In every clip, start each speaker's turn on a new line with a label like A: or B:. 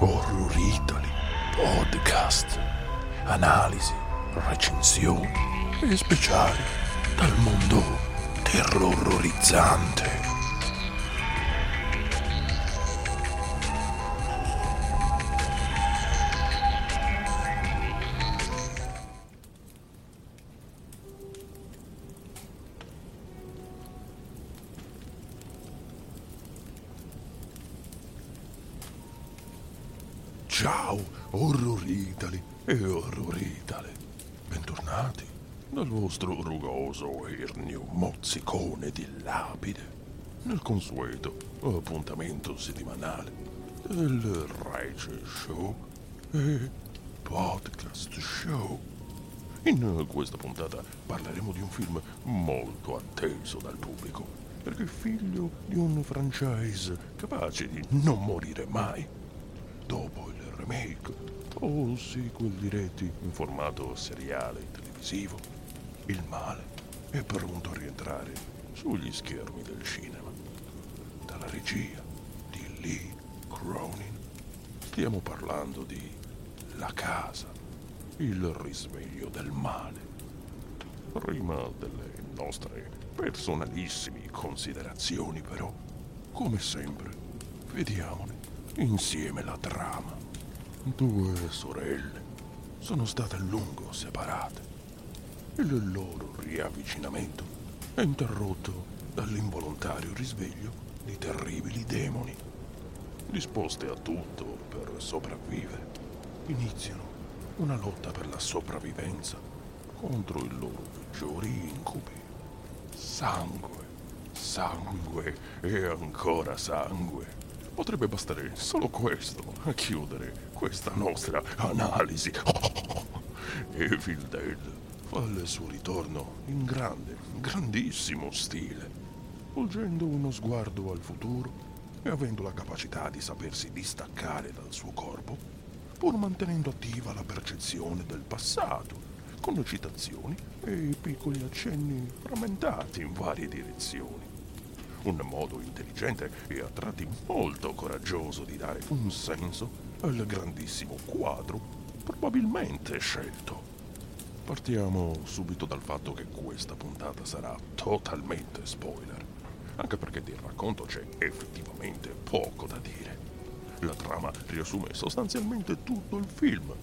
A: Horror Italy Podcast. Analisi, recensioni e speciali dal mondo terrorizzante. Ciao, Horror Italy e Horror Italy. Bentornati dal vostro rugoso ernio mozzicone di lapide nel consueto appuntamento settimanale del Rage Show e Podcast Show. In questa puntata parleremo di un film molto atteso dal pubblico, perché figlio di un franchise capace di non morire mai. Dopo il remake o sequel diretti in formato seriale televisivo, il male è pronto a rientrare sugli schermi del cinema. Dalla regia di Lee Cronin stiamo parlando di La casa, il risveglio del male. Prima delle nostre personalissime considerazioni, però, come sempre, vediamone insieme la trama. Due sorelle sono state a lungo separate. Il loro riavvicinamento è interrotto dall'involontario risveglio di terribili demoni. Disposte a tutto per sopravvivere, iniziano una lotta per la sopravvivenza contro i loro peggiori incubi. Sangue, sangue e ancora sangue. Potrebbe bastare solo questo a chiudere questa nostra analisi. Evil Dead fa il suo ritorno in grande, grandissimo stile, volgendo uno sguardo al futuro e avendo la capacità di sapersi distaccare dal suo corpo, pur mantenendo attiva la percezione del passato, con citazioni e piccoli accenni frammentati in varie direzioni un modo intelligente e a tratti molto coraggioso di dare un senso al grandissimo quadro probabilmente scelto. Partiamo subito dal fatto che questa puntata sarà totalmente spoiler, anche perché del racconto c'è effettivamente poco da dire. La trama riassume sostanzialmente tutto il film.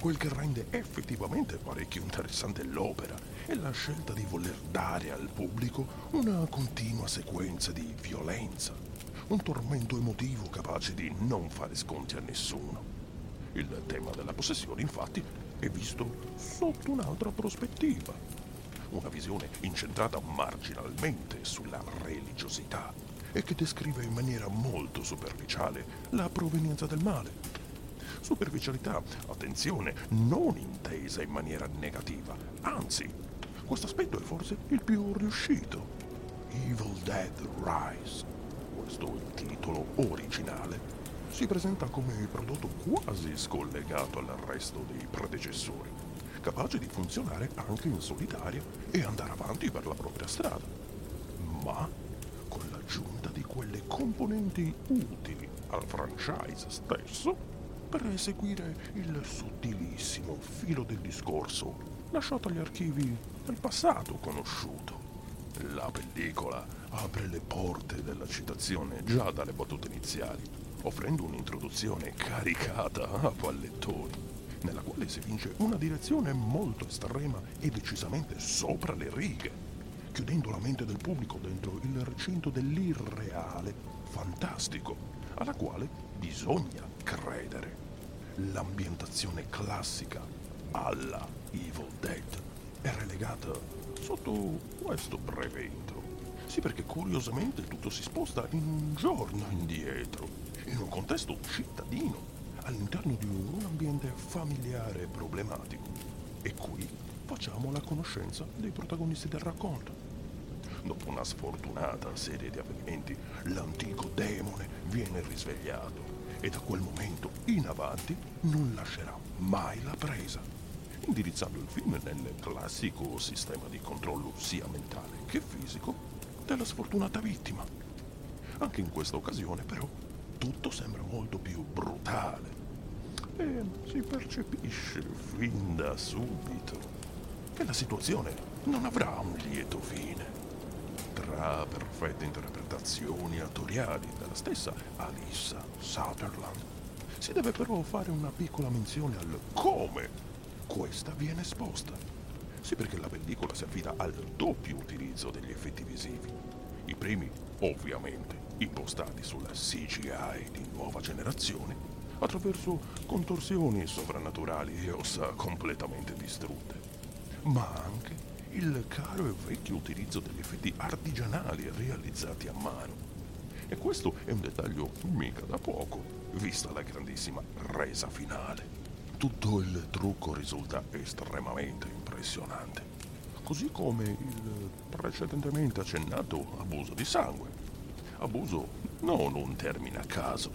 A: Quel che rende effettivamente parecchio interessante l'opera è la scelta di voler dare al pubblico una continua sequenza di violenza, un tormento emotivo capace di non fare sconti a nessuno. Il tema della possessione, infatti, è visto sotto un'altra prospettiva. Una visione incentrata marginalmente sulla religiosità e che descrive in maniera molto superficiale la provenienza del male. Superficialità, attenzione, non intesa in maniera negativa, anzi, questo aspetto è forse il più riuscito. Evil Dead Rise, questo è il titolo originale, si presenta come prodotto quasi scollegato al resto dei predecessori, capace di funzionare anche in solitaria e andare avanti per la propria strada, ma con l'aggiunta di quelle componenti utili al franchise stesso per eseguire il sottilissimo filo del discorso lasciato agli archivi del passato conosciuto. La pellicola apre le porte della citazione già dalle battute iniziali, offrendo un'introduzione caricata a pallettoni, nella quale si vince una direzione molto estrema e decisamente sopra le righe, chiudendo la mente del pubblico dentro il recinto dell'irreale, fantastico, alla quale bisogna credere. L'ambientazione classica alla Evil Dead è relegata sotto questo breve intro. Sì, perché curiosamente tutto si sposta in un giorno indietro, in un contesto cittadino, all'interno di un ambiente familiare e problematico. E qui facciamo la conoscenza dei protagonisti del racconto. Dopo una sfortunata serie di avvenimenti, l'antico demone viene risvegliato e da quel momento in avanti non lascerà mai la presa, indirizzando il film nel classico sistema di controllo sia mentale che fisico della sfortunata vittima. Anche in questa occasione, però, tutto sembra molto più brutale e si percepisce fin da subito che la situazione non avrà un lieto fine. Tra perfette interpretazioni attoriali della stessa Alissa Sutherland, si deve però fare una piccola menzione al come questa viene esposta. Sì, perché la pellicola si affida al doppio utilizzo degli effetti visivi. I primi, ovviamente, impostati sulla CGI di nuova generazione, attraverso contorsioni sovrannaturali e ossa completamente distrutte, ma anche il caro e vecchio utilizzo degli effetti artigianali realizzati a mano. E questo è un dettaglio mica da poco, vista la grandissima resa finale. Tutto il trucco risulta estremamente impressionante, così come il precedentemente accennato abuso di sangue. Abuso non un termine a caso,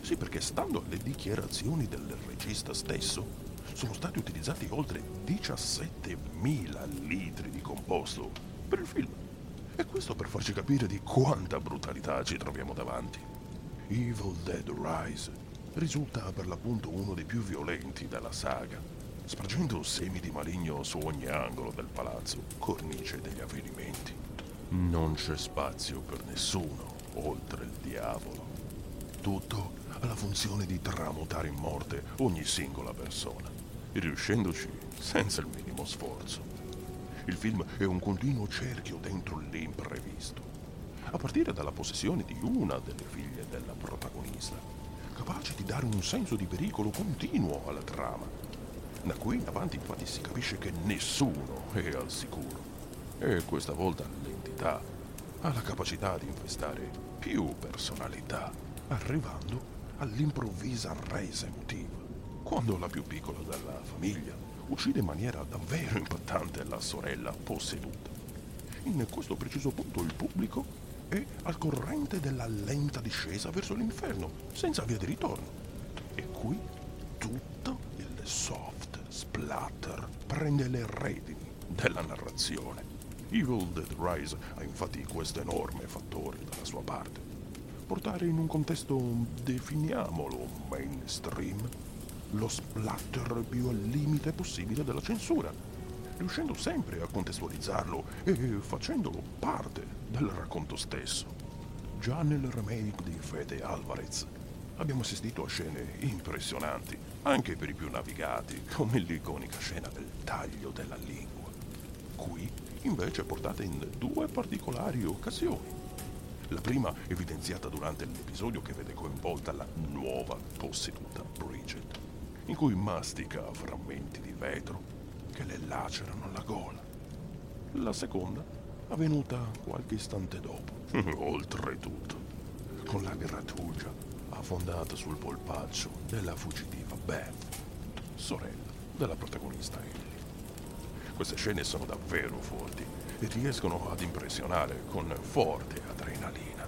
A: sì perché stando alle dichiarazioni del regista stesso, sono stati utilizzati oltre 17.000 litri di composto per il film. E questo per farci capire di quanta brutalità ci troviamo davanti. Evil Dead Rise risulta per l'appunto uno dei più violenti della saga, spargendo semi di maligno su ogni angolo del palazzo, cornice degli avvenimenti. Non c'è spazio per nessuno oltre il diavolo. Tutto ha la funzione di tramutare in morte ogni singola persona, riuscendoci senza il minimo sforzo. Il film è un continuo cerchio dentro l'imprevisto, a partire dalla possessione di una delle figlie della protagonista, capace di dare un senso di pericolo continuo alla trama. Da qui in avanti infatti si capisce che nessuno è al sicuro e questa volta l'entità ha la capacità di infestare più personalità, arrivando all'improvvisa resa emotiva, quando la più piccola della famiglia uccide in maniera davvero impattante la sorella posseduta. In questo preciso punto il pubblico è al corrente della lenta discesa verso l'inferno, senza via di ritorno. E qui tutto il soft splatter prende le redini della narrazione. Evil Dead Rise ha infatti questo enorme fattore dalla sua parte. Portare in un contesto, definiamolo, mainstream, lo splatter più al limite possibile della censura, riuscendo sempre a contestualizzarlo e facendolo parte del racconto stesso. Già nel remake di Fede Alvarez abbiamo assistito a scene impressionanti, anche per i più navigati, come l'iconica scena del taglio della lingua. Qui invece è portata in due particolari occasioni. La prima evidenziata durante l'episodio che vede coinvolta la nuova posseduta Bridget, in cui mastica frammenti di vetro che le lacerano la gola. La seconda avvenuta qualche istante dopo, oltretutto, con la grattugia affondata sul polpaccio della fuggitiva Beth, sorella della protagonista Ellie. Queste scene sono davvero forti e riescono ad impressionare con forte adrenalina.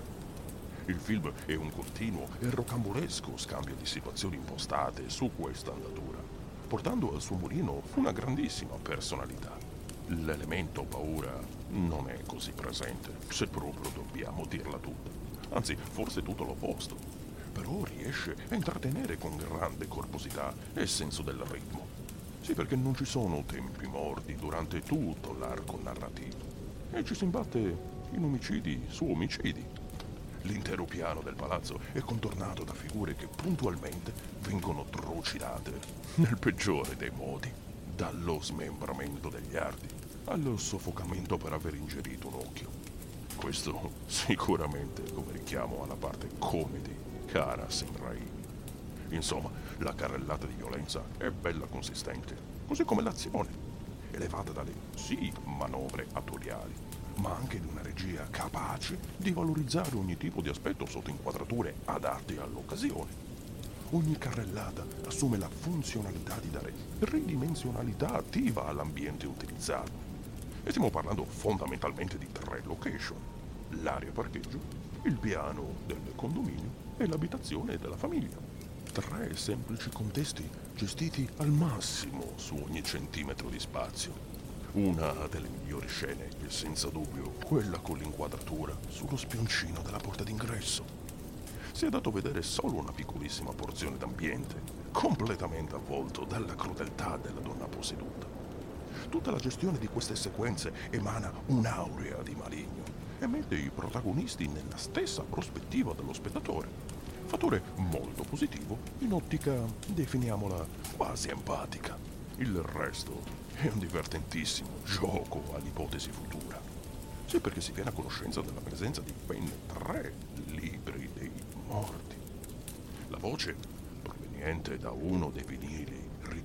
A: Il film è un continuo e rocambolesco scambio di situazioni impostate su questa andatura, portando al suo mulino una grandissima personalità. L'elemento paura non è così presente, se proprio dobbiamo dirla tutta. Anzi, forse tutto l'opposto. Però riesce a intrattenere con grande corposità e senso del ritmo. Sì, perché non ci sono tempi morti durante tutto l'arco narrativo. E ci si imbatte in omicidi su omicidi. L'intero piano del palazzo è contornato da figure che puntualmente vengono trucidate, nel peggiore dei modi, dallo smembramento degli arti al soffocamento per aver ingerito un occhio. Questo sicuramente come richiamo alla parte comedy cara a. Insomma, la carrellata di violenza è bella consistente, così come l'azione, elevata dalle sì manovre attoriali, ma anche di una regia capace di valorizzare ogni tipo di aspetto sotto inquadrature adatte all'occasione. Ogni carrellata assume la funzionalità di dare ridimensionalità attiva all'ambiente utilizzato. E stiamo parlando fondamentalmente di tre location. L'area parcheggio, il piano del condominio e l'abitazione della famiglia. Tre semplici contesti gestiti al massimo su ogni centimetro di spazio. Una delle migliori scene è senza dubbio quella con l'inquadratura sullo spioncino della porta d'ingresso. Si è dato vedere solo una piccolissima porzione d'ambiente, completamente avvolto dalla crudeltà della donna posseduta. Tutta la gestione di queste sequenze emana un'aurea di maligno e mette i protagonisti nella stessa prospettiva dello spettatore. Fattore molto positivo in ottica, definiamola, quasi empatica. Il resto è un divertentissimo gioco all'ipotesi futura. Sì, perché si viene a conoscenza della presenza di ben tre libri dei morti. La voce, proveniente da uno dei vinili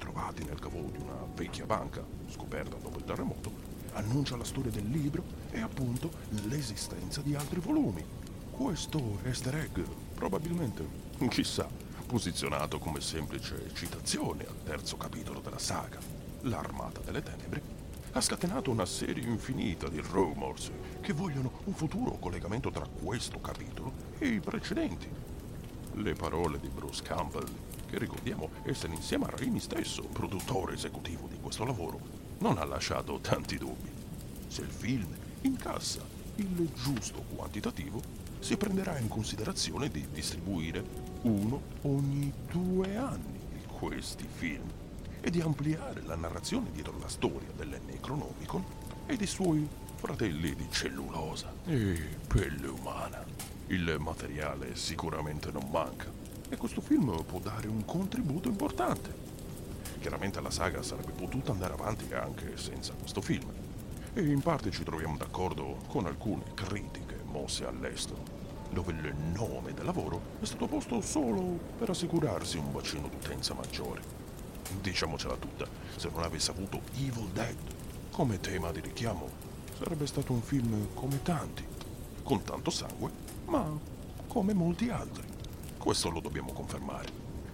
A: ritrovati nel cavo di una vecchia banca, scoperta dopo il terremoto, annuncia la storia del libro e appunto l'esistenza di altri volumi. Questo easter egg, probabilmente, chissà, posizionato come semplice citazione al terzo capitolo della saga, L'Armata delle Tenebre, ha scatenato una serie infinita di rumors che vogliono un futuro collegamento tra questo capitolo e i precedenti. Le parole di Bruce Campbell, che ricordiamo essere insieme a Raimi stesso produttore esecutivo di questo lavoro, non ha lasciato tanti dubbi. Se il film incassa il giusto quantitativo, si prenderà in considerazione di distribuire uno ogni due anni questi film e di ampliare la narrazione dietro la storia del Necronomicon e dei suoi fratelli di cellulosa e pelle umana. Il materiale sicuramente non manca e questo film può dare un contributo importante. Chiaramente la saga sarebbe potuta andare avanti anche senza questo film e in parte ci troviamo d'accordo con alcune critiche mosse all'estero, dove il nome del lavoro è stato posto solo per assicurarsi un bacino d'utenza maggiore. Diciamocela tutta, se non avesse avuto Evil Dead come tema di richiamo, sarebbe stato un film come tanti, con tanto sangue, ma come molti altri. Questo lo dobbiamo confermare.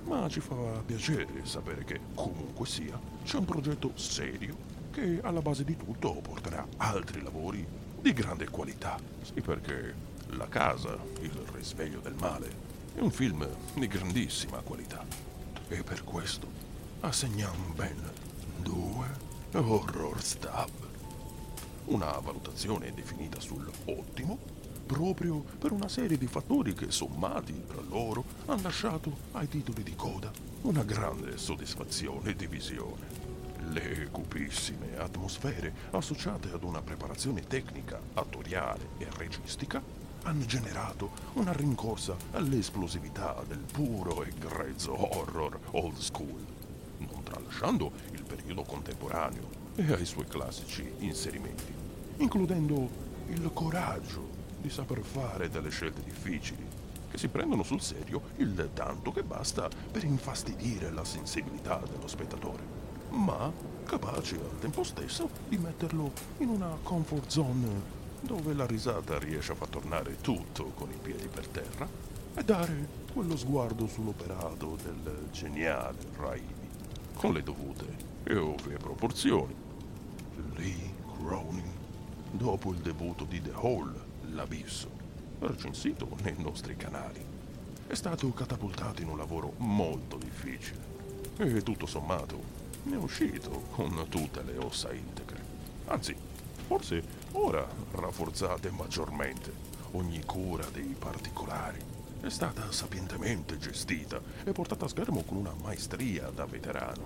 A: Ma ci fa piacere sapere che, comunque sia, c'è un progetto serio che alla base di tutto porterà altri lavori di grande qualità. Sì, perché La casa, il risveglio del male, è un film di grandissima qualità. E per questo assegniamo ben due horror stab. Una valutazione definita sull'ottimo proprio per una serie di fattori che sommati tra loro hanno lasciato ai titoli di coda una grande soddisfazione di visione. Le cupissime atmosfere associate ad una preparazione tecnica, attoriale e registica hanno generato una rincorsa all'esplosività del puro e grezzo horror old school, non tralasciando il periodo contemporaneo e ai suoi classici inserimenti, includendo il coraggio di saper fare delle scelte difficili, che si prendono sul serio il tanto che basta per infastidire la sensibilità dello spettatore, ma capaci al tempo stesso di metterlo in una comfort zone dove la risata riesce a far tornare tutto con i piedi per terra e dare quello sguardo sull'operato del geniale Raimi, con le dovute e ovvie proporzioni. Lee Cronin, dopo il debutto di The Hall, L'Abisso, recensito nei nostri canali, è stato catapultato in un lavoro molto difficile e tutto sommato ne è uscito con tutte le ossa integre. Anzi, forse ora rafforzate maggiormente ogni cura dei particolari. È stata sapientemente gestita e portata a schermo con una maestria da veterano,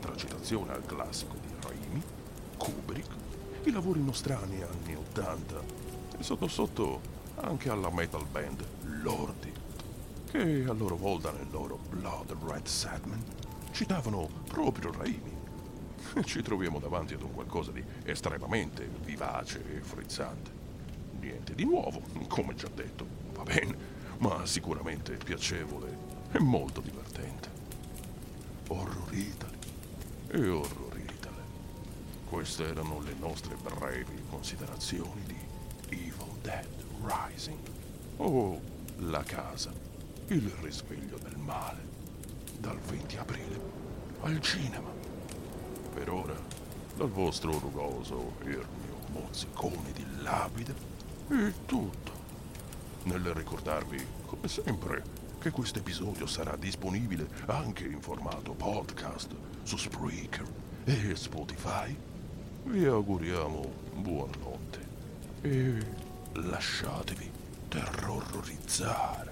A: tra citazione al classico di Raimi, Kubrick, i lavori nostrani anni 80, e sotto sotto anche alla metal band Lordi, che a loro volta nel loro Blood Red Sadman citavano proprio Raimi. Ci troviamo davanti ad un qualcosa di estremamente vivace e frizzante. Niente di nuovo, come già detto, va bene, ma sicuramente piacevole e molto divertente. Horror Italy e Horror Italy. Queste erano le nostre brevi considerazioni di Evil Dead Rising. O La casa, il risveglio del male, dal 20 aprile al cinema. Per ora, dal vostro rugoso Ernio Mozzicone di Lapide, è tutto. Nel ricordarvi, come sempre, che questo episodio sarà disponibile anche in formato podcast su Spreaker e Spotify, vi auguriamo buonanotte e lasciatevi terrorizzare.